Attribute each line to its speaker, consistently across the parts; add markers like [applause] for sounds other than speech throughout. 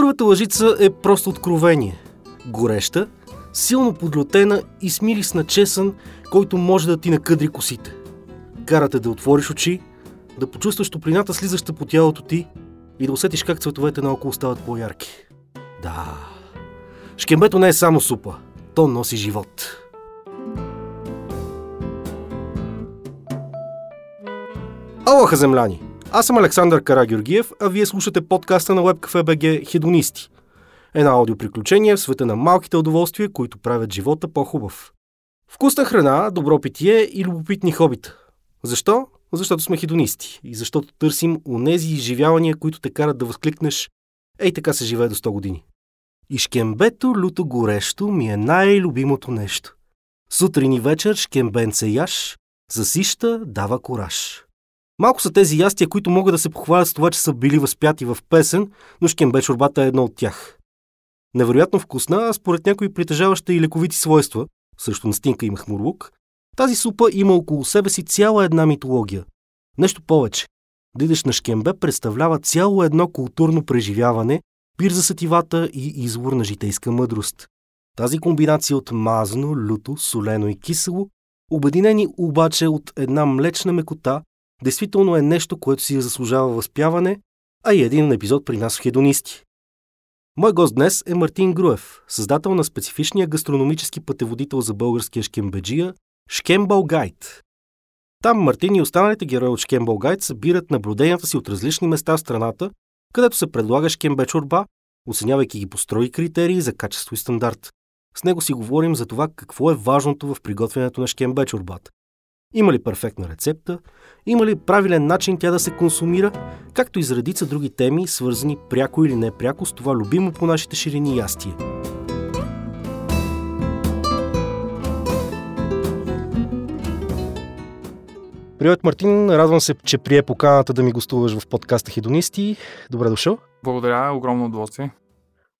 Speaker 1: Първата лъжица е просто откровение. Гореща, силно подлютена и смирис на чесън, който може да ти накъдри косите. Карате да отвориш очи, да почувстваш топлината слизаща по тялото ти и да усетиш как цветовете наоколо стават по-ярки. Да, шкембето не е само супа, то носи живот. Алоха, земляни! Аз съм Александър Карагеоргиев, а вие слушате подкаста на WebCafe.bg Хедонисти. Една аудиоприключение в света на малките удоволствия, които правят живота по-хубав. Вкусна храна, добро питие и любопитни хобита. Защо? Защото сме хедонисти и защото търсим унези изживявания, които те карат да възкликнеш Ей така се живее до 100 години. И шкембето люто горещо ми е най-любимото нещо. Сутрин и вечер шкембенце яш, засища, дава кораж. Малко са тези ястия, които могат да се похвалят с това, че са били възпяти в песен, но шкембе чорбата е едно от тях. Невероятно вкусна, а според някои притежаваща и лековити свойства, също настинка и махмурлук, тази супа има около себе си цяла една митология. Нещо повече. Дидеш на шкембе представлява цяло едно културно преживяване, пир за сетивата и извор на житейска мъдрост. Тази комбинация от мазно, люто, солено и кисело, обединени обаче от една млечна мекота, действително е нещо, което си заслужава възпяване, а и един епизод при нас в Хедонисти. Мой гост днес е Мартин Груев, създател на специфичния гастрономически пътеводител за българския шкембеджия Шкембал Гайд. Там Мартин и останалите герои от Шкембал Гайд събират наблюденията си от различни места в страната, където се предлага шкембе чорба, оценявайки ги по строи критерии за качество и стандарт. С него си говорим за това какво е важното в приготвянето на шкембе чорбата. Има ли перфектна рецепта? Има ли правилен начин тя да се консумира? Както и за редица други теми, свързани пряко или непряко с това любимо по нашите ширини ястие. Привет, Мартин. Радвам се, че прие поканата да ми гостуваш в подкаста Хедонисти. Добре дошъл.
Speaker 2: Благодаря, огромно удоволствие.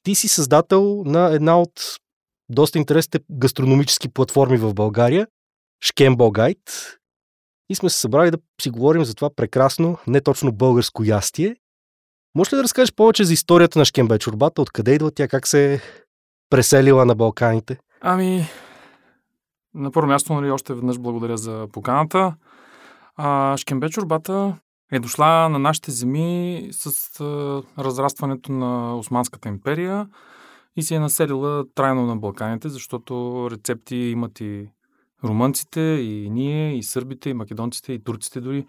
Speaker 1: Ти си създател на една от доста интересните гастрономически платформи в България, Шкембо Гайд. И сме се събрали да си говорим за това прекрасно, не точно българско ястие. Може ли да разкажеш повече за историята на Шкембе чорбата? Откъде идва тя? Как се е преселила на Балканите?
Speaker 2: Ами, на първо място, нали, още веднъж благодаря за поканата. А, Шкембе чорбата е дошла на нашите земи с а, разрастването на Османската империя и се е населила трайно на Балканите, защото рецепти имат и румънците, и ние, и сърбите, и македонците, и турците дори.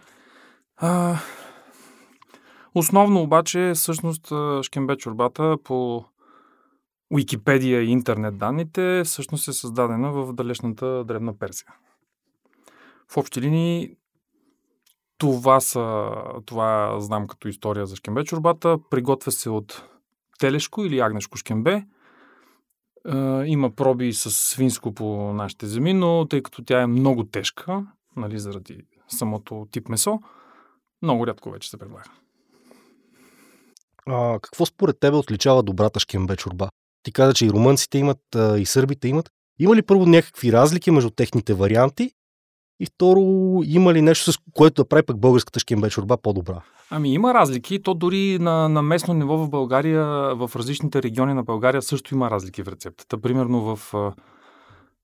Speaker 2: А, основно обаче, всъщност, Шкембе чорбата по Уикипедия и интернет данните всъщност е създадена в далечната древна Персия. В общи линии това, са, това знам като история за шкембе чорбата. Приготвя се от телешко или агнешко шкембе. Има проби с свинско по нашите земи, но тъй като тя е много тежка, нали, заради самото тип месо, много рядко вече се предлага.
Speaker 1: А, какво според тебе отличава добрата шкембе чорба? Ти каза, че и румънците имат, и сърбите имат. Има ли първо някакви разлики между техните варианти и второ, има ли нещо, с което да прави пък българската шкембе чорба по-добра?
Speaker 2: Ами има разлики. То дори на, на местно ниво в България, в различните региони на България също има разлики в рецептата. Примерно в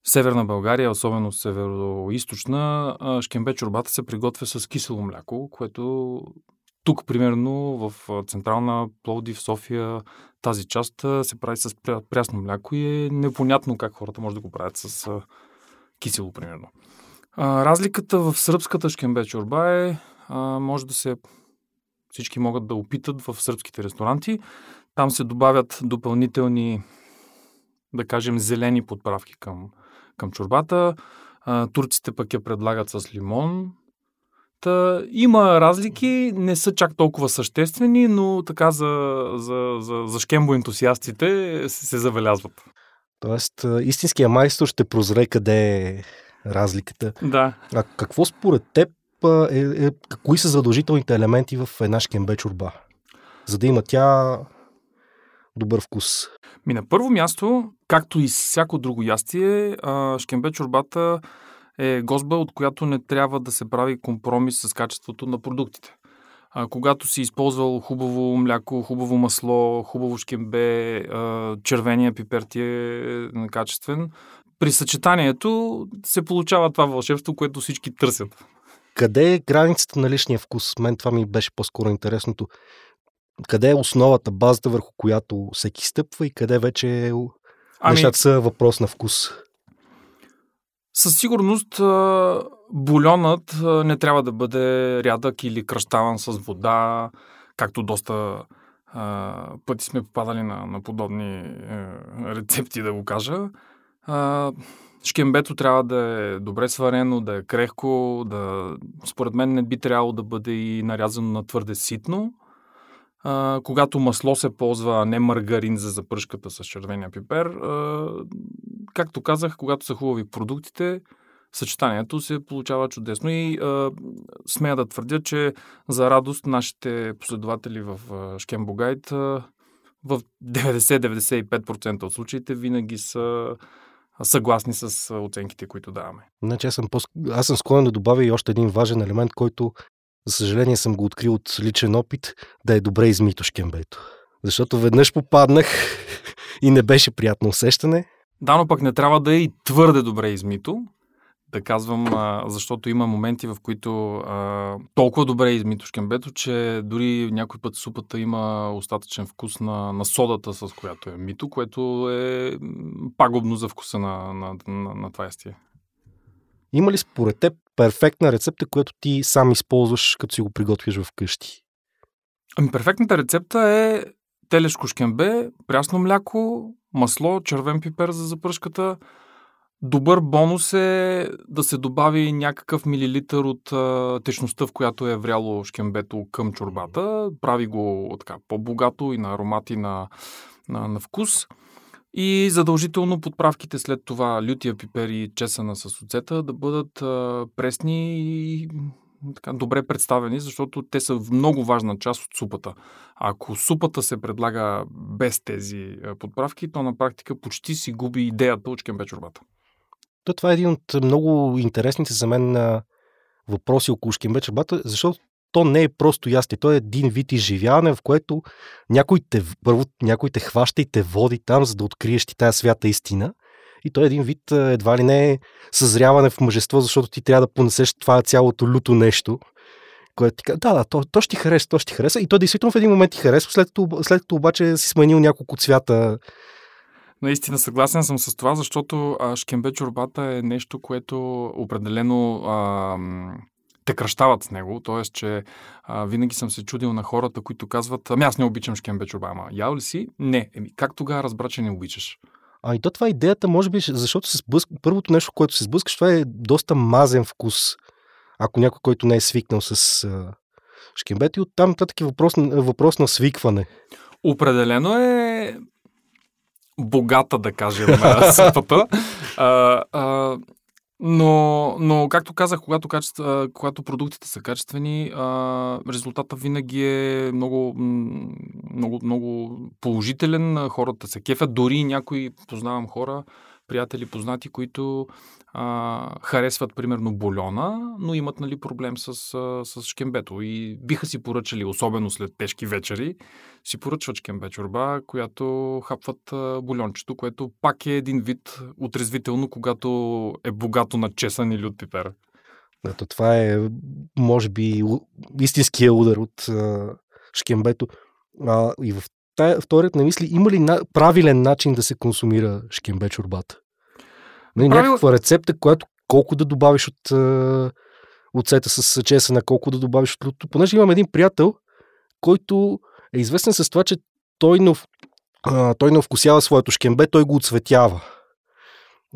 Speaker 2: Северна България, особено северо-источна, шкембе чорбата се приготвя с кисело мляко, което тук, примерно, в Централна Пловдив, София, тази част се прави с прясно мляко и е непонятно как хората може да го правят с кисело, примерно. Разликата в сръбската шкембе чорба е, а, може да се, всички могат да опитат в сръбските ресторанти. Там се добавят допълнителни, да кажем, зелени подправки към, към чорбата. А, турците пък я предлагат с лимон. Та, има разлики, не са чак толкова съществени, но така за, за, за, за шкембо ентусиастите се, се забелязват.
Speaker 1: Тоест, истинския майстор ще прозре къде е разликата.
Speaker 2: Да.
Speaker 1: А какво според теб е, е, кои са задължителните елементи в една шкембе чорба? За да има тя добър вкус.
Speaker 2: Ми на първо място, както и всяко друго ястие, шкембе чорбата е гозба, от която не трябва да се прави компромис с качеството на продуктите. А, когато си използвал хубаво мляко, хубаво масло, хубаво шкембе, а, червения пипер ти е качествен, при съчетанието се получава това вълшебство, което всички търсят.
Speaker 1: Къде е границата на личния вкус? Мен това ми беше по-скоро интересното. Къде е основата, базата, върху която всеки стъпва и къде вече е... ами... нещата са въпрос на вкус?
Speaker 2: Със сигурност бульонът не трябва да бъде рядък или кръщаван с вода, както доста пъти сме попадали на, на подобни е, рецепти, да го кажа. Шкембето трябва да е добре сварено, да е крехко, да, според мен не би трябвало да бъде и нарязано на твърде ситно. А, когато масло се ползва, а не маргарин за запръшката с червения пипер, а, както казах, когато са хубави продуктите, съчетанието се получава чудесно и а, смея да твърдя, че за радост нашите последователи в Шкембогайт в 90-95% от случаите винаги са съгласни с оценките, които даваме.
Speaker 1: Значи аз съм, по... аз съм склонен да добавя и още един важен елемент, който за съжаление съм го открил от личен опит, да е добре измито шкембето. Защото веднъж попаднах [laughs] и не беше приятно усещане.
Speaker 2: Да, но пък не трябва да е и твърде добре измито да казвам, а, защото има моменти, в които а, толкова добре е измито шкембето, че дори някой път супата има остатъчен вкус на, на содата, с която е мито, което е пагубно за вкуса на, на, на, на това ястие.
Speaker 1: Има ли според теб перфектна рецепта, която ти сам използваш, като си го приготвиш вкъщи?
Speaker 2: Ами перфектната рецепта е телешко шкембе, прясно мляко, масло, червен пипер за запръшката, Добър бонус е да се добави някакъв милилитър от а, течността, в която е вряло шкембето към чорбата. Прави го така, по-богато и на аромати на, на, на вкус. И задължително подправките след това лютия пипер и чесана с оцета да бъдат а, пресни и така, добре представени, защото те са много важна част от супата. Ако супата се предлага без тези подправки, то на практика почти си губи идеята от шкембе чорбата.
Speaker 1: То това е един от много интересните за мен въпроси около шкембечабата, защото то не е просто ястие, то е един вид изживяване, в което някой те, първо, някой те хваща и те води там, за да откриеш ти тази свята истина. И то е един вид едва ли не е съзряване в мъжество, защото ти трябва да понесеш това цялото люто нещо, което ти казва, да, да, то, то ще ти хареса, то ще ти хареса. И то действително в един момент ти харесва, след след като обаче си сменил няколко цвята
Speaker 2: Наистина съгласен съм с това, защото а, шкембе чорбата е нещо, което определено а, те кръщават с него. Тоест, че а, винаги съм се чудил на хората, които казват, ами аз не обичам шкембе чорба, ама ял ли си? Не. Еми, как тогава разбра, че не обичаш?
Speaker 1: А и то това е идеята, може би, защото се сблъск... първото нещо, което се сблъскаш, това е доста мазен вкус. Ако някой, който не е свикнал с а, шкембет и оттам нататък е въпрос, въпрос на свикване.
Speaker 2: Определено е богата, да кажем, [laughs] съпата. А, а, но, но, както казах, когато, качество, когато продуктите са качествени, а, резултата винаги е много, много, много положителен. Хората се кефят. Дори някои, познавам хора, приятели, познати, които а, харесват примерно бульона, но имат нали, проблем с, с шкембето и биха си поръчали, особено след тежки вечери, си поръчват шкембе чорба, която хапват а, бульончето, което пак е един вид отрезвително, когато е богато на чесън или от пипер.
Speaker 1: Ето, това е, може би, истинския удар от а, шкембето. А, и в тая, вторият на мисли, има ли на, правилен начин да се консумира шкембе чорбата? Нали, Правил... Някаква рецепта, която колко да добавиш от оцета с чесана, колко да добавиш от луто. Понеже имам един приятел, който е известен с това, че той не, той не вкусява своето шкембе, той го отцветява.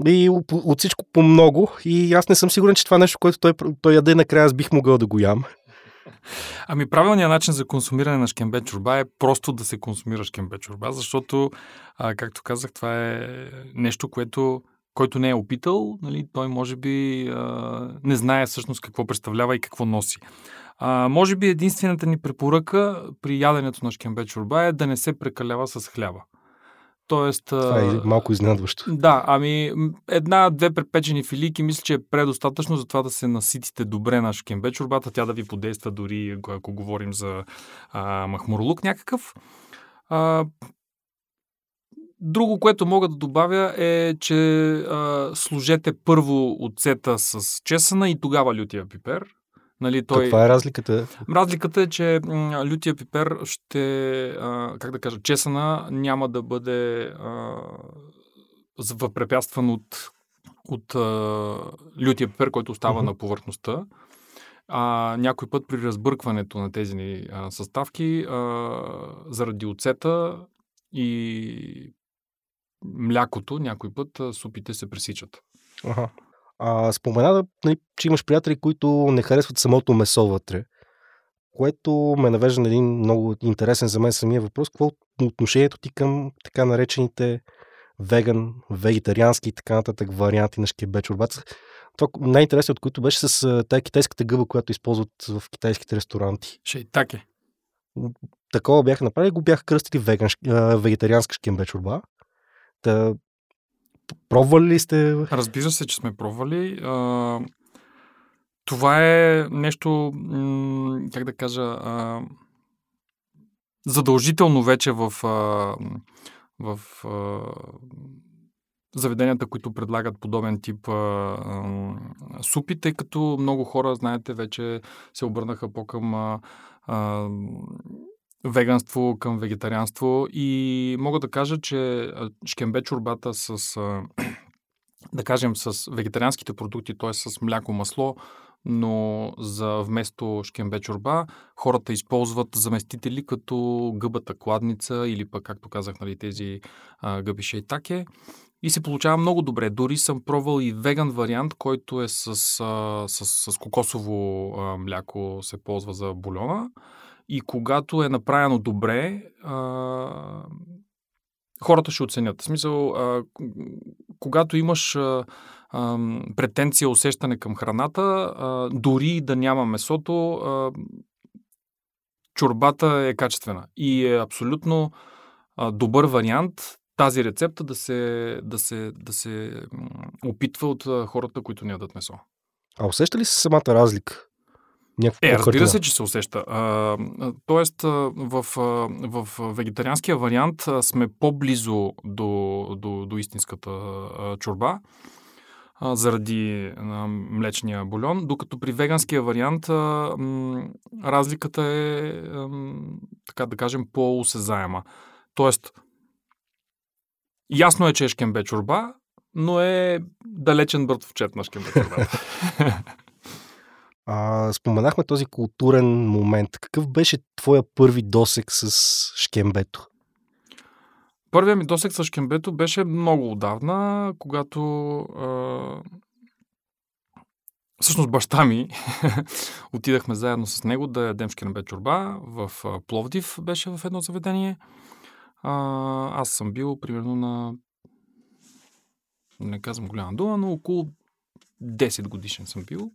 Speaker 1: И от всичко по много. И аз не съм сигурен, че това нещо, което той, той яде накрая, аз бих могъл да го ям.
Speaker 2: Ами правилният начин за консумиране на шкембе чорба е просто да се консумира шкембе чорба, защото, а, както казах, това е нещо, което който не е опитал, нали, той може би а, не знае всъщност какво представлява и какво носи. А, може би единствената ни препоръка при яденето на шкембе чорба е да не се прекалява с хляба. Тоест,
Speaker 1: Това е малко изненадващо.
Speaker 2: Да, ами една-две препечени филики мисля, че е предостатъчно за това да се наситите добре на шкембе чорбата, тя да ви подейства дори ако говорим за а, махмурлук някакъв. А, Друго, което мога да добавя е, че а, служете първо оцета с чесъна и тогава лютия пипер.
Speaker 1: Нали, той... Каква е разликата?
Speaker 2: Разликата е, че м, лютия пипер ще, а, как да кажа, чесъна няма да бъде а, възпрепятстван от, от а, лютия пипер, който остава uh-huh. на повърхността. А, някой път при разбъркването на тези а, съставки, а, заради оцета и млякото, някой път а, супите се пресичат.
Speaker 1: Ага. А, спомена, нали, че имаш приятели, които не харесват самото месо вътре, което ме навежда на един много интересен за мен самия въпрос. Какво е отношението ти към така наречените веган, вегетариански и така нататък варианти на шкебе чорбаца? Това най-интересно от които беше с тази китайската гъба, която използват в китайските ресторанти.
Speaker 2: Шейтаке.
Speaker 1: Такова бяха направили, го бяха кръстили веган, вегетарианска шкембе чорба. Та, пробвали ли сте?
Speaker 2: Разбира се, че сме пробвали. Това е нещо, как да кажа, задължително вече в, в заведенията, които предлагат подобен тип супи, тъй като много хора, знаете, вече се обърнаха по към веганство към вегетарианство и мога да кажа, че шкембе чорбата с, [clears throat] да кажем, с вегетарианските продукти, т.е. с мляко, масло, но за вместо шкембе чорба хората използват заместители като гъбата кладница или пък, както казах, нали, тези а, гъби шейтаке. И се получава много добре. Дори съм пробвал и веган вариант, който е с, а, с, с кокосово а, мляко, се ползва за бульона. И когато е направено добре, а, хората ще оценят. В смисъл, а, когато имаш а, а, претенция, усещане към храната, а, дори да няма месото, а, чорбата е качествена и е абсолютно а, добър вариант тази рецепта да се, да се, да се опитва от хората, които не ядат месо.
Speaker 1: А усеща ли се самата разлика
Speaker 2: някакво е, разбира се, че се усеща. А, тоест, в, в вегетарианския вариант сме по-близо до, до, до истинската чорба заради млечния бульон, докато при веганския вариант разликата е, така да кажем, по-осезаема. Тоест, ясно е, че е шкембе чорба, но е далечен бъртовчет на шкембе чорба. [laughs]
Speaker 1: А, споменахме този културен момент. Какъв беше твоя първи досек с шкембето?
Speaker 2: Първият ми досек с шкембето беше много отдавна, когато а... всъщност баща ми [laughs] отидахме заедно с него да ядем шкембе чорба в Пловдив беше в едно заведение. А, аз съм бил примерно на не казвам голяма дума, но около 10 годишен съм бил.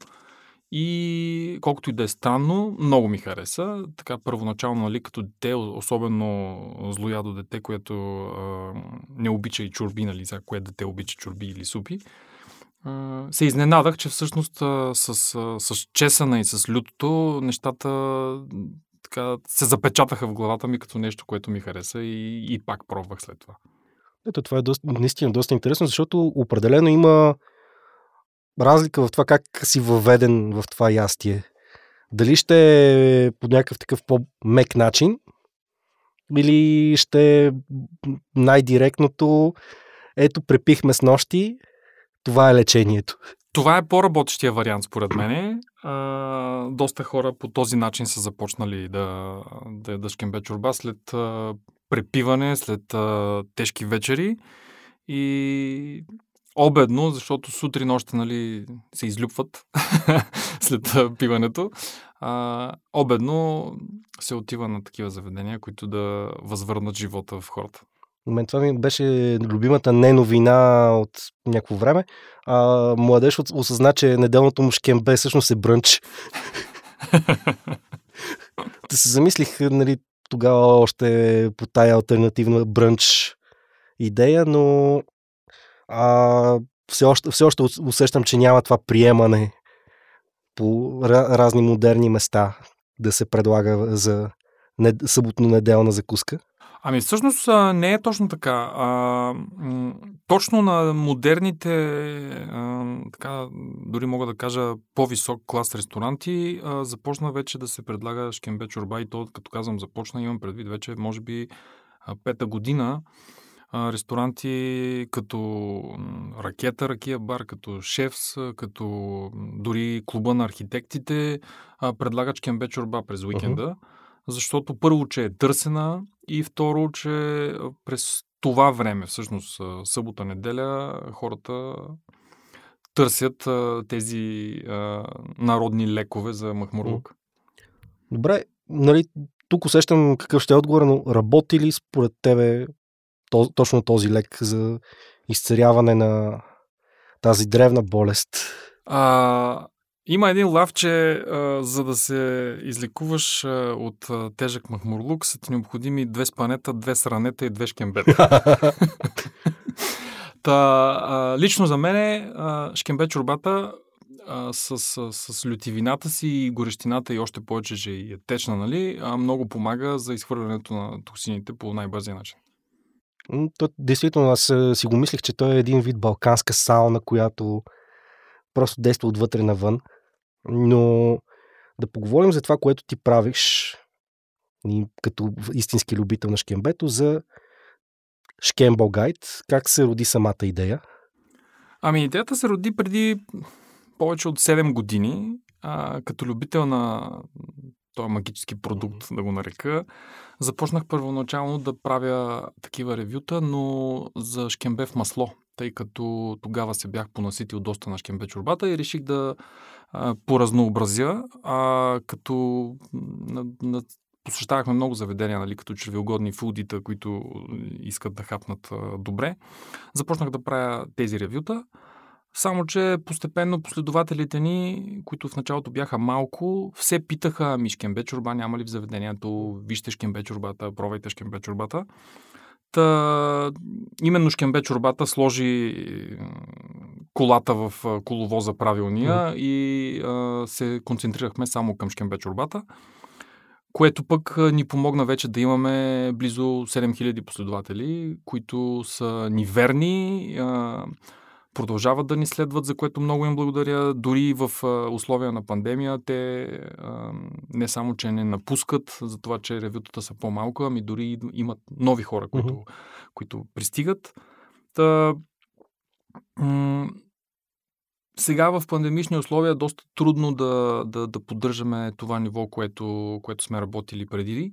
Speaker 2: И колкото и да е странно, много ми хареса. Така първоначално, нали, като дете, особено злоядо дете, което а, не обича и чурби, нали, за кое дете обича чурби или супи, а, се изненадах, че всъщност а, с, а, с чесана и с лютото нещата така се запечатаха в главата ми като нещо, което ми хареса и, и пак пробвах след това.
Speaker 1: Ето, това е доста, наистина доста интересно, защото определено има разлика в това как си въведен в това ястие. Дали ще е по някакъв такъв по-мек начин, или ще е най-директното ето, препихме с нощи, това е лечението.
Speaker 2: Това е по-работещия вариант, според мен. А, доста хора по този начин са започнали да, да ядат шкембе чорба след а, препиване, след а, тежки вечери. И обедно, защото сутрин още нали, се излюпват [laughs] след пиването. А, обедно се отива на такива заведения, които да възвърнат живота в хората.
Speaker 1: Мен това ми беше любимата не новина от някакво време. А, младеж осъзна, че неделното му шкембе всъщност е брънч. [laughs] да се замислих, нали, тогава още по тая альтернативна брънч идея, но а, все, още, все още усещам, че няма това приемане по разни модерни места да се предлага за съботно-неделна закуска.
Speaker 2: Ами всъщност не е точно така. А, точно на модерните, а, така, дори мога да кажа по-висок клас ресторанти, а, започна вече да се предлага шкембе чорба и то, като казвам започна, имам предвид вече, може би, пета година. А, ресторанти като Ракета, Ракия бар, като Шефс, като дори клуба на архитектите а, предлагат шкембе чорба през уикенда. Uh-huh защото първо, че е търсена и второ, че през това време, всъщност събота, неделя, хората търсят тези а, народни лекове за махмурлук.
Speaker 1: Добре, нали, тук усещам какъв ще е отговор, но работи ли според тебе то, точно този лек за изцеряване на тази древна болест?
Speaker 2: А, има един лав, че а, за да се излекуваш а, от а, тежък махмурлук са ти необходими две спанета, две сранета и две шкембета. [laughs] Та, а, лично за мен шкембет чорбата а, с, с, с лютивината си и горещината и още повече, че е течна, нали, а, много помага за изхвърлянето на токсините по най-бързия начин.
Speaker 1: То, действително, аз си го мислех, че той е един вид балканска сауна, която просто действа отвътре навън. Но да поговорим за това, което ти правиш като истински любител на шкембето, за Шкембо Гайд. Как се роди самата идея?
Speaker 2: Ами идеята се роди преди повече от 7 години, а, като любител на този магически продукт, mm-hmm. да го нарека. Започнах първоначално да правя такива ревюта, но за шкембе в масло, тъй като тогава се бях понаситил доста на шкембе чорбата и реших да поразнообразя, а, като на, на, посещавахме много заведения, нали, като червеугодни фудита, които искат да хапнат а, добре. Започнах да правя тези ревюта. Само, че постепенно последователите ни, които в началото бяха малко, все питаха, ми шкембе чорба няма ли в заведението, вижте шкембе чорбата, пробайте шкембе чорбата. Та, именно Шкембе чорбата сложи колата в коловоза правилния mm. и а, се концентрирахме само към Шкембе чорбата, което пък ни помогна вече да имаме близо 7000 последователи, които са ни верни, продължават да ни следват, за което много им благодаря. Дори в условия на пандемия те не само, че не напускат за това, че ревютата са по-малко, ами дори имат нови хора, които, mm-hmm. които пристигат. Та, м- сега в пандемични условия е доста трудно да, да, да поддържаме това ниво, което, което сме работили преди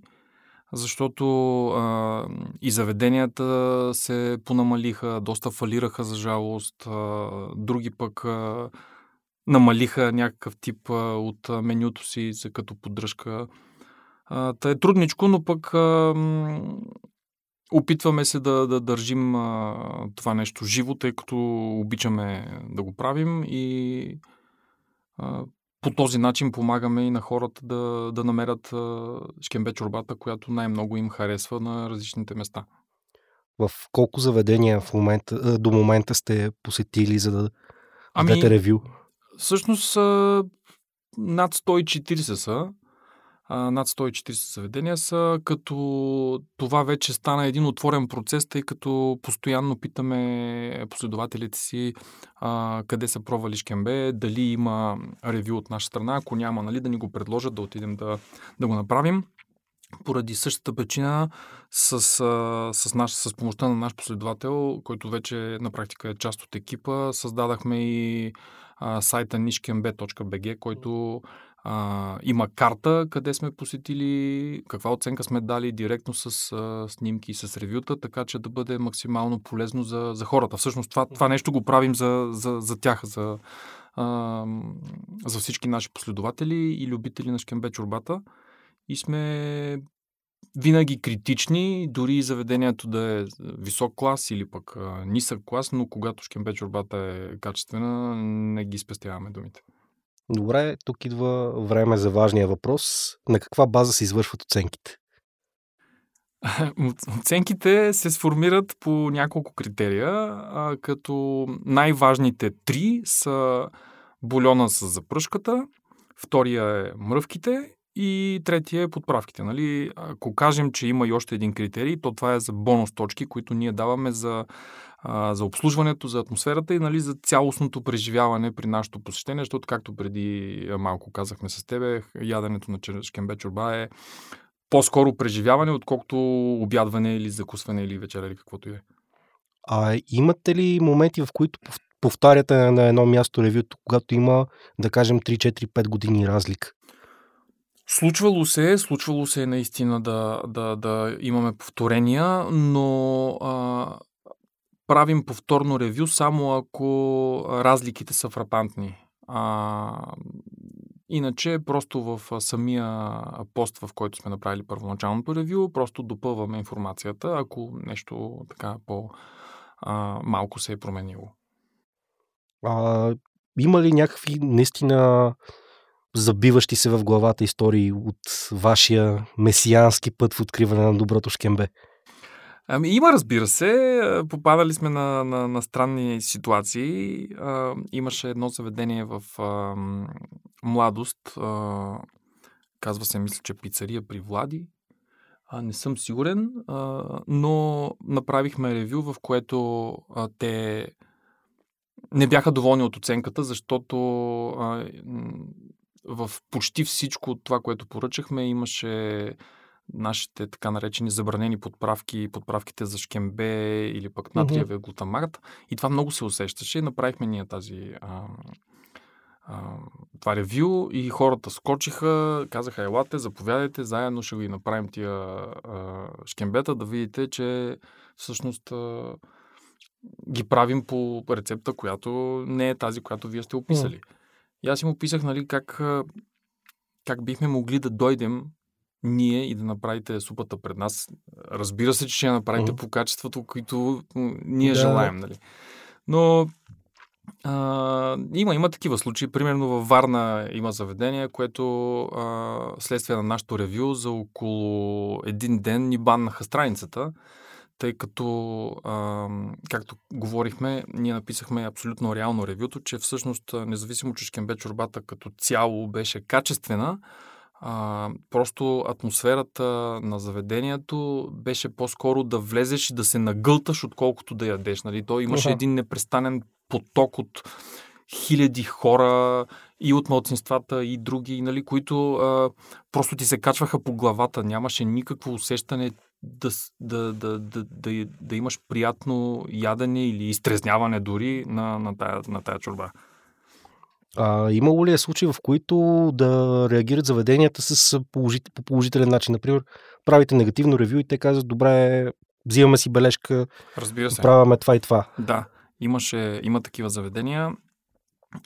Speaker 2: защото а, и заведенията се понамалиха, доста фалираха за жалост, а, други пък а, намалиха някакъв тип а, от менюто си за като поддръжка. А, та е трудничко, но пък а, опитваме се да, да държим а, това нещо живо, тъй като обичаме да го правим и а, по този начин помагаме и на хората да, да намерят шкембе чорбата, която най-много им харесва на различните места.
Speaker 1: В колко заведения в момента, до момента сте посетили, за да ами, дадете ревю?
Speaker 2: Всъщност над 140 са над 140 заведения са, като това вече стана един отворен процес, тъй като постоянно питаме последователите си а, къде са пробвали шкембе, дали има ревю от наша страна, ако няма, нали, да ни го предложат, да отидем да, да го направим. Поради същата причина с, с, наш, с помощта на наш последовател, който вече на практика е част от екипа, създадахме и а, сайта nishkembe.bg, който а, има карта, къде сме посетили, каква оценка сме дали директно с а, снимки с ревюта, така че да бъде максимално полезно за, за хората. Всъщност това, това нещо го правим за, за, за тях, за, а, за всички наши последователи и любители на шкембе чорбата. И сме винаги критични, дори заведението да е висок клас или пък нисък клас, но когато шкембе чорбата е качествена, не ги спестяваме думите.
Speaker 1: Добре, тук идва време за важния въпрос. На каква база се извършват оценките?
Speaker 2: Оценките се сформират по няколко критерия, като най-важните три са бульона с запръшката, втория е мръвките и третия е подправките. Нали? Ако кажем, че има и още един критерий, то това е за бонус точки, които ние даваме за, а, за обслужването, за атмосферата и нали, за цялостното преживяване при нашето посещение, защото както преди малко казахме с тебе, яденето на шкембе чорба е по-скоро преживяване, отколкото обядване или закусване или вечеря или каквото и е.
Speaker 1: А имате ли моменти, в които повтаряте на едно място ревюто, когато има, да кажем, 3-4-5 години разлика?
Speaker 2: Случвало се е, случвало се е наистина да, да, да имаме повторения, но а, правим повторно ревю само ако разликите са фрапантни. А, иначе просто в самия пост, в който сме направили първоначалното ревю, просто допълваме информацията, ако нещо така по-малко се е променило.
Speaker 1: А, има ли някакви наистина забиващи се в главата истории от вашия месиански път в откриване на доброто шкембе?
Speaker 2: Ами има, разбира се. Попадали сме на, на, на странни ситуации. А, имаше едно заведение в а, младост. А, казва се, мисля, че пицария при Влади. А, не съм сигурен, а, но направихме ревю, в което а, те не бяха доволни от оценката, защото а, в почти всичко от това, което поръчахме, имаше нашите така наречени забранени подправки, подправките за шкембе или пък натриевия глутамат. И това много се усещаше. Направихме ние тази а, а, това ревю и хората скочиха, казаха, елате, заповядайте, заедно ще ги направим тия а, шкембета, да видите, че всъщност а, ги правим по рецепта, която не е тази, която вие сте описали. Mm. И аз им описах, нали, как, как бихме могли да дойдем ние и да направите супата пред нас. Разбира се, че ще я направите mm-hmm. по качеството, които ние да. желаем, нали. Но а, има, има такива случаи. Примерно във Варна има заведение, което а, следствие на нашото ревю за около един ден ни баннаха страницата тъй като, а, както говорихме, ние написахме абсолютно реално ревюто, че всъщност, независимо, че Шкембе чорбата като цяло беше качествена, а, просто атмосферата на заведението беше по-скоро да влезеш и да се нагълташ, отколкото да ядеш. Нали? То имаше uh-huh. един непрестанен поток от хиляди хора и от младсинствата и други, нали, които а, просто ти се качваха по главата. Нямаше никакво усещане, да, да, да, да, да, да имаш приятно ядене или изтрезняване дори на, на, тая, на тая чорба.
Speaker 1: А, имало ли е случаи, в които да реагират заведенията с положител, по положителен начин? Например, правите негативно ревю и те казват, добре, взимаме си бележка,
Speaker 2: Разбира се.
Speaker 1: правяме това и това.
Speaker 2: Да, имаше, има такива заведения.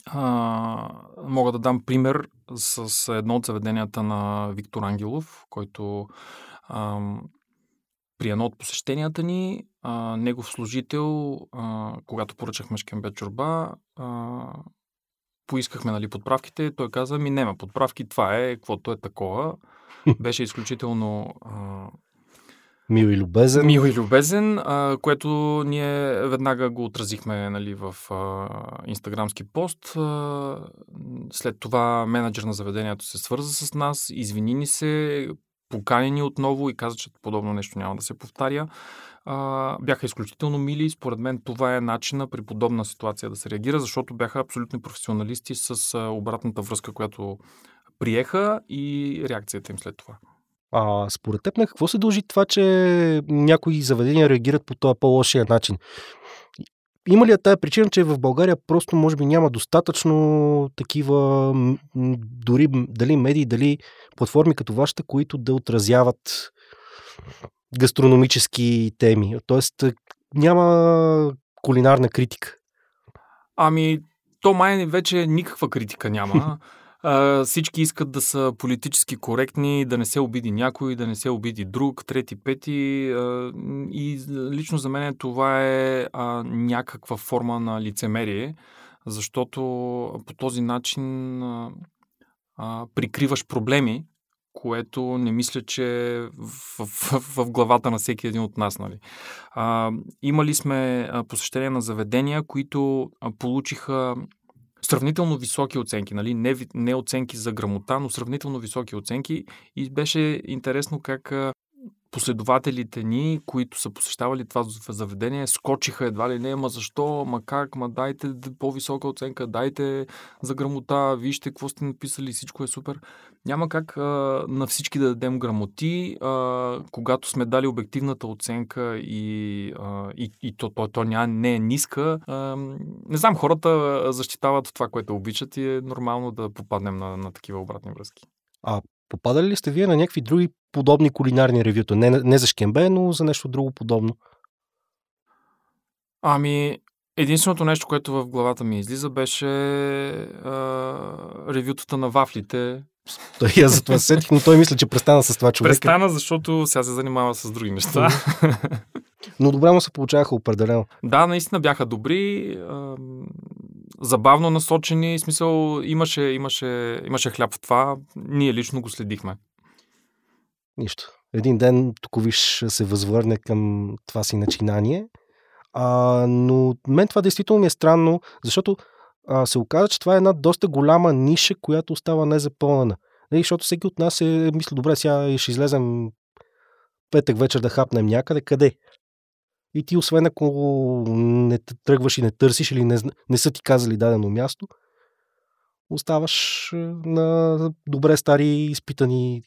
Speaker 2: А, мога да дам пример с едно от заведенията на Виктор Ангелов, който а, при едно от посещенията ни, а, негов служител, а, когато поръчахме шкембе чорба, а, поискахме нали, подправките. Той каза, ми нема подправки, това е, каквото е такова. Беше изключително а,
Speaker 1: Мил и любезен.
Speaker 2: Мил и любезен, а, което ние веднага го отразихме нали, в а, инстаграмски пост. А, след това менеджер на заведението се свърза с нас, извини ни се, поканени отново и каза, че подобно нещо няма да се повтаря. А, бяха изключително мили. Според мен това е начина при подобна ситуация да се реагира, защото бяха абсолютни професионалисти с а, обратната връзка, която приеха и реакцията им след това.
Speaker 1: А според теб на какво се дължи това, че някои заведения реагират по този по-лошия начин? Има ли е тая причина, че в България просто може би няма достатъчно такива, дори дали медии, дали платформи като вашата, които да отразяват гастрономически теми? Тоест няма кулинарна критика.
Speaker 2: Ами, то май вече никаква критика няма. [laughs] А, всички искат да са политически коректни, да не се обиди някой, да не се обиди друг, трети, пети. А, и лично за мен това е а, някаква форма на лицемерие, защото по този начин а, а, прикриваш проблеми, което не мисля, че в, в, в главата на всеки един от нас. Нали. А, имали сме посещения на заведения, които получиха сравнително високи оценки, нали? не, не оценки за грамота, но сравнително високи оценки и беше интересно как последователите ни, които са посещавали това заведение, скочиха едва ли не, ма защо, ма как, ма дайте по-висока оценка, дайте за грамота, вижте какво сте написали, всичко е супер. Няма как а, на всички да дадем грамоти, а, когато сме дали обективната оценка и, а, и, и то, то, то ня, не е ниска. А, не знам, хората защитават това, което обичат и е нормално да попаднем на, на такива обратни връзки.
Speaker 1: А Попадали ли сте вие на някакви други подобни кулинарни ревюта? Не, не за шкембе, но за нещо друго подобно.
Speaker 2: Ами, единственото нещо, което в главата ми излиза, беше а, ревютата на вафлите.
Speaker 1: Той я за това сетих, но той мисля, че престана с това човек.
Speaker 2: Престана, защото сега се занимава с други неща.
Speaker 1: Но добре му се получаваха определено.
Speaker 2: Да, наистина бяха добри, забавно насочени, смисъл имаше, имаше, имаше хляб в това. Ние лично го следихме.
Speaker 1: Нищо. Един ден тук виж се възвърне към това си начинание. А, но мен това действително ми е странно, защото а, се оказа, че това е една доста голяма ниша, която остава незапълнена. Нали, защото всеки от нас е мисля, добре, сега ще излезем петък вечер да хапнем някъде. Къде? И ти, освен ако не тръгваш и не търсиш или не, не са ти казали дадено място, оставаш на добре стари изпитани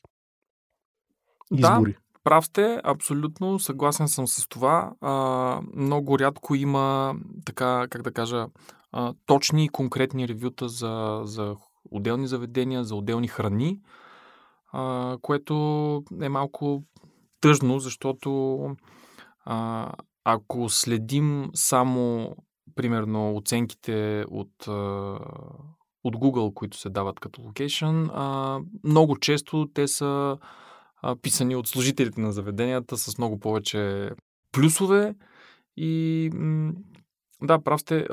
Speaker 1: избори.
Speaker 2: Да, прав сте, абсолютно съгласен съм с това. А, много рядко има така, как да кажа, а, точни и конкретни ревюта за, за отделни заведения, за отделни храни, а, което е малко тъжно, защото а, ако следим само, примерно, оценките от, от Google, които се дават като локейшн, много често те са писани от служителите на заведенията с много повече плюсове и да, прав сте.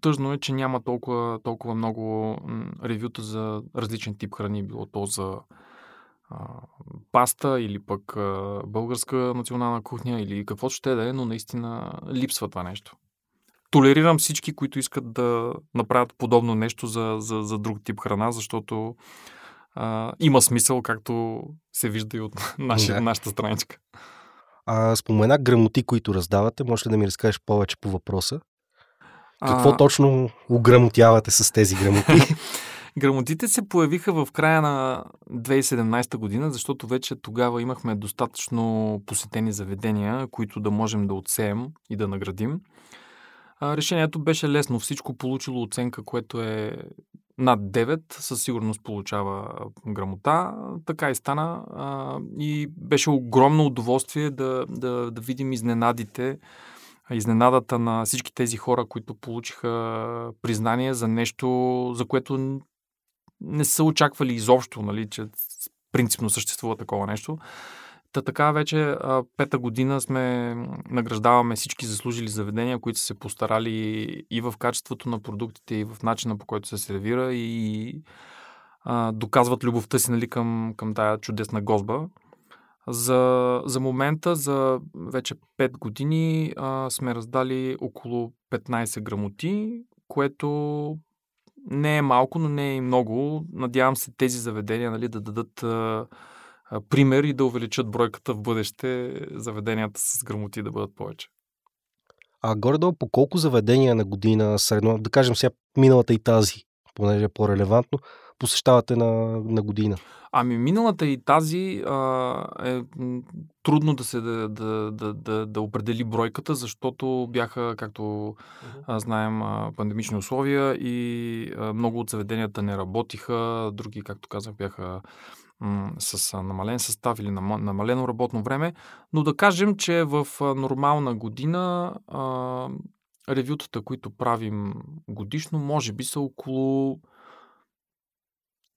Speaker 2: Тъжно е, че няма толкова, толкова много ревюта за различен тип храни, било то за паста или пък а, българска национална кухня или какво ще да е, но наистина липсва това нещо. Толерирам всички, които искат да направят подобно нещо за, за, за друг тип храна, защото а, има смисъл, както се вижда и от [laughs] наши, да. нашата страничка.
Speaker 1: А, спомена грамоти, които раздавате. Може ли да ми разкажеш повече по въпроса? Какво а... точно ограмотявате с тези грамоти? [laughs]
Speaker 2: Грамотите се появиха в края на 2017 година, защото вече тогава имахме достатъчно посетени заведения, които да можем да отсеем и да наградим. Решението беше лесно. Всичко получило оценка, което е над 9, със сигурност получава грамота. Така и стана. И беше огромно удоволствие да, да, да видим изненадите, изненадата на всички тези хора, които получиха признание за нещо, за което не са очаквали изобщо, нали, че принципно съществува такова нещо. Та така вече пета година сме награждаваме всички заслужили заведения, които са се постарали и в качеството на продуктите, и в начина по който се сервира и а, доказват любовта си нали, към, към тая чудесна гозба. За, за момента, за вече 5 години а, сме раздали около 15 грамоти, което не е малко, но не е и много. Надявам се тези заведения нали, да дадат а, пример и да увеличат бройката в бъдеще заведенията с грамоти да бъдат повече.
Speaker 1: А горе-долу по колко заведения на година средно, да кажем сега миналата и тази, понеже е по-релевантно, посещавате на, на година?
Speaker 2: Ами миналата и тази а, е трудно да се да, да, да, да, да определи бройката, защото бяха, както uh-huh. знаем, пандемични условия и а, много от заведенията не работиха, други, както казах, бяха м- с намален състав или намалено работно време. Но да кажем, че в нормална година а, ревютата, които правим годишно, може би са около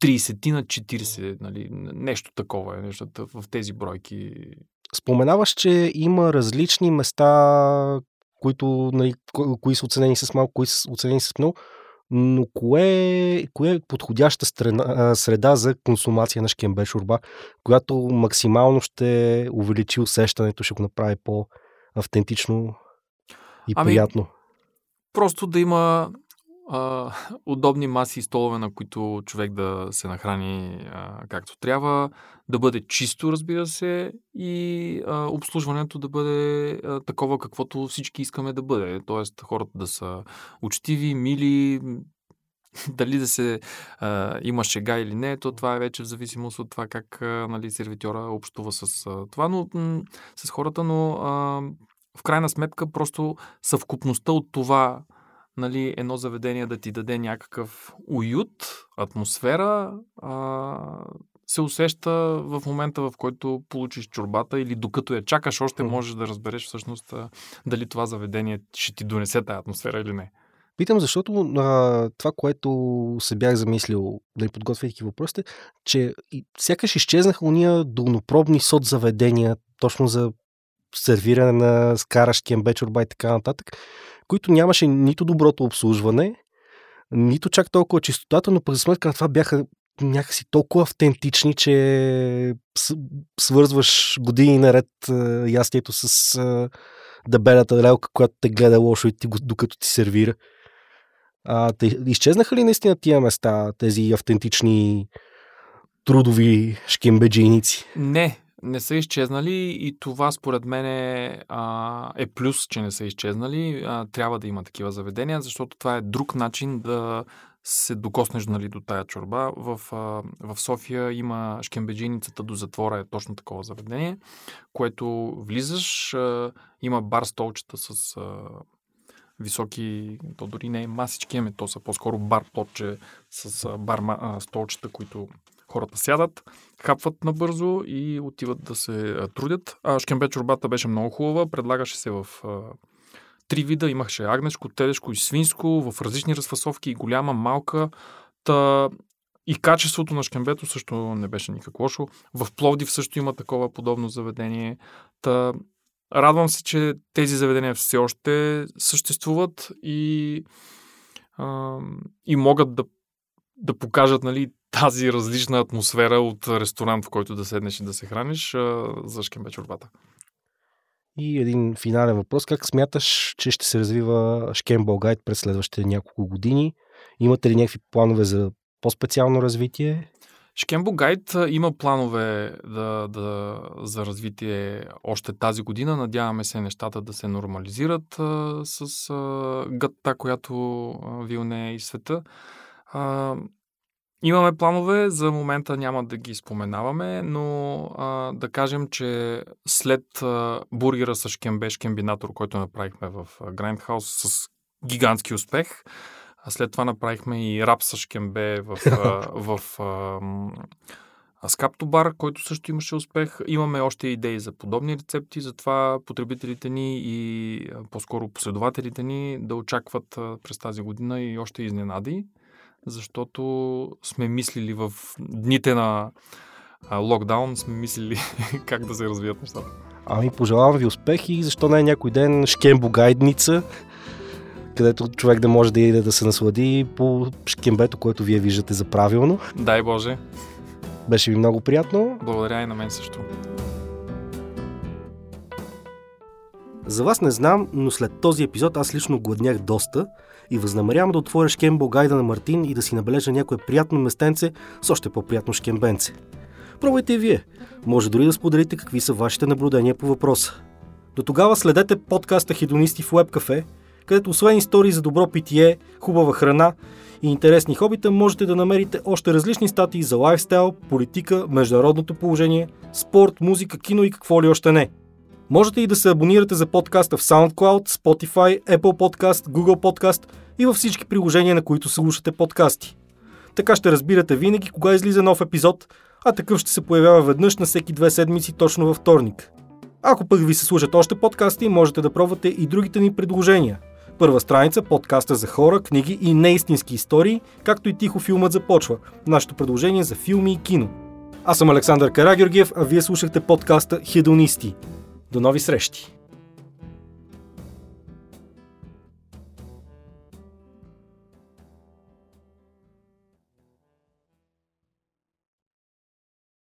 Speaker 2: 30 на 40, нали, нещо такова е нещата в тези бройки.
Speaker 1: Споменаваш, че има различни места, които, нали, кои са оценени с малко, кои са оценени с много. но кое, кое е подходяща среда, среда за консумация на шкембе шурба, която максимално ще увеличи усещането, ще го направи по-автентично и ами, приятно?
Speaker 2: Просто да има а, удобни маси и столове, на които човек да се нахрани а, както трябва, да бъде чисто, разбира се, и а, обслужването да бъде а, такова, каквото всички искаме да бъде. Тоест, хората да са учтиви, мили, [laughs] дали да се а, има шега или не, то това е вече в зависимост от това как а, нали, сервитьора общува с а, това, но м- с хората, но а, в крайна сметка просто съвкупността от това нали, едно заведение да ти даде някакъв уют, атмосфера, а, се усеща в момента, в който получиш чорбата или докато я чакаш, още можеш да разбереш всъщност дали това заведение ще ти донесе тази атмосфера или не.
Speaker 1: Питам, защото а, това, което се бях замислил, да ни подготвяйки въпросите, че сякаш изчезнаха уния долнопробни заведения, точно за сервиране на скараш, кембе, чорба и така нататък, които нямаше нито доброто обслужване, нито чак толкова чистотата, но за сметка на това бяха някакси толкова автентични, че свързваш години наред ястието с дебелята лелка, която те гледа лошо и ти, докато ти сервира. А, те, изчезнаха ли наистина тия места, тези автентични трудови шкембеджийници?
Speaker 2: Не, не са изчезнали и това според мен е, а, е плюс, че не са изчезнали. А, трябва да има такива заведения, защото това е друг начин да се докоснеш нали, до тая чорба. В, а, в София има шкембеджиницата до затвора е точно такова заведение, което влизаш, а, има бар столчета с а, високи, то дори не е масички, ами то са по-скоро бар плотче с бар столчета, които хората сядат, хапват набързо и отиват да се трудят. А шкембе чорбата беше много хубава, предлагаше се в а, три вида. Имаше агнешко, телешко и свинско, в различни разфасовки, и голяма, малка. Та, и качеството на шкембето също не беше никак лошо. В Пловдив също има такова подобно заведение. Та, радвам се, че тези заведения все още съществуват и, а, и могат да, да покажат нали, тази различна атмосфера от ресторант, в който да седнеш и да се храниш за шкембе чорбата.
Speaker 1: И един финален въпрос. Как смяташ, че ще се развива Шкем Българ през следващите няколко години? Имате ли някакви планове за по-специално развитие?
Speaker 2: Шкембо Гайд има планове да, да, за развитие още тази година. Надяваме се нещата да се нормализират а, с а, гътта, която вилне и света. А, Имаме планове, за момента няма да ги споменаваме, но а, да кажем, че след а, бургера с шкембе, шкембинатор, който направихме в Grindhouse с гигантски успех, а след това направихме и рап с шкембе в, а, [laughs] в а, Скаптобар, който също имаше успех. Имаме още идеи за подобни рецепти, затова потребителите ни и по-скоро последователите ни да очакват през тази година и още изненади защото сме мислили в дните на локдаун, сме мислили [laughs] как да се развият нещата.
Speaker 1: Ами, пожелавам ви успех и защо не е някой ден Шкембо гайдница, където човек да може да иде да се наслади по шкембето, което вие виждате за правилно.
Speaker 2: Дай Боже.
Speaker 1: Беше ви много приятно.
Speaker 2: Благодаря и на мен също.
Speaker 1: За вас не знам, но след този епизод аз лично гладнях доста и възнамерявам да отворя шкембо гайда на Мартин и да си набележа някое приятно местенце с още по-приятно шкембенце. Пробвайте и вие. Може дори да споделите какви са вашите наблюдения по въпроса. До тогава следете подкаста Хедонисти в Webcafe, където освен истории за добро питие, хубава храна и интересни хобита, можете да намерите още различни статии за лайфстайл, политика, международното положение, спорт, музика, кино и какво ли още не – Можете и да се абонирате за подкаста в SoundCloud, Spotify, Apple Podcast, Google Podcast и във всички приложения, на които слушате подкасти. Така ще разбирате винаги кога излиза нов епизод, а такъв ще се появява веднъж на всеки две седмици точно във вторник. Ако пък ви се слушат още подкасти, можете да пробвате и другите ни предложения. Първа страница подкаста за хора, книги и неистински истории, както и тихо филмът започва. Нашето предложение за филми и кино. Аз съм Александър Карагеоргиев, а вие слушахте подкаста Хедонисти. До нови срещи!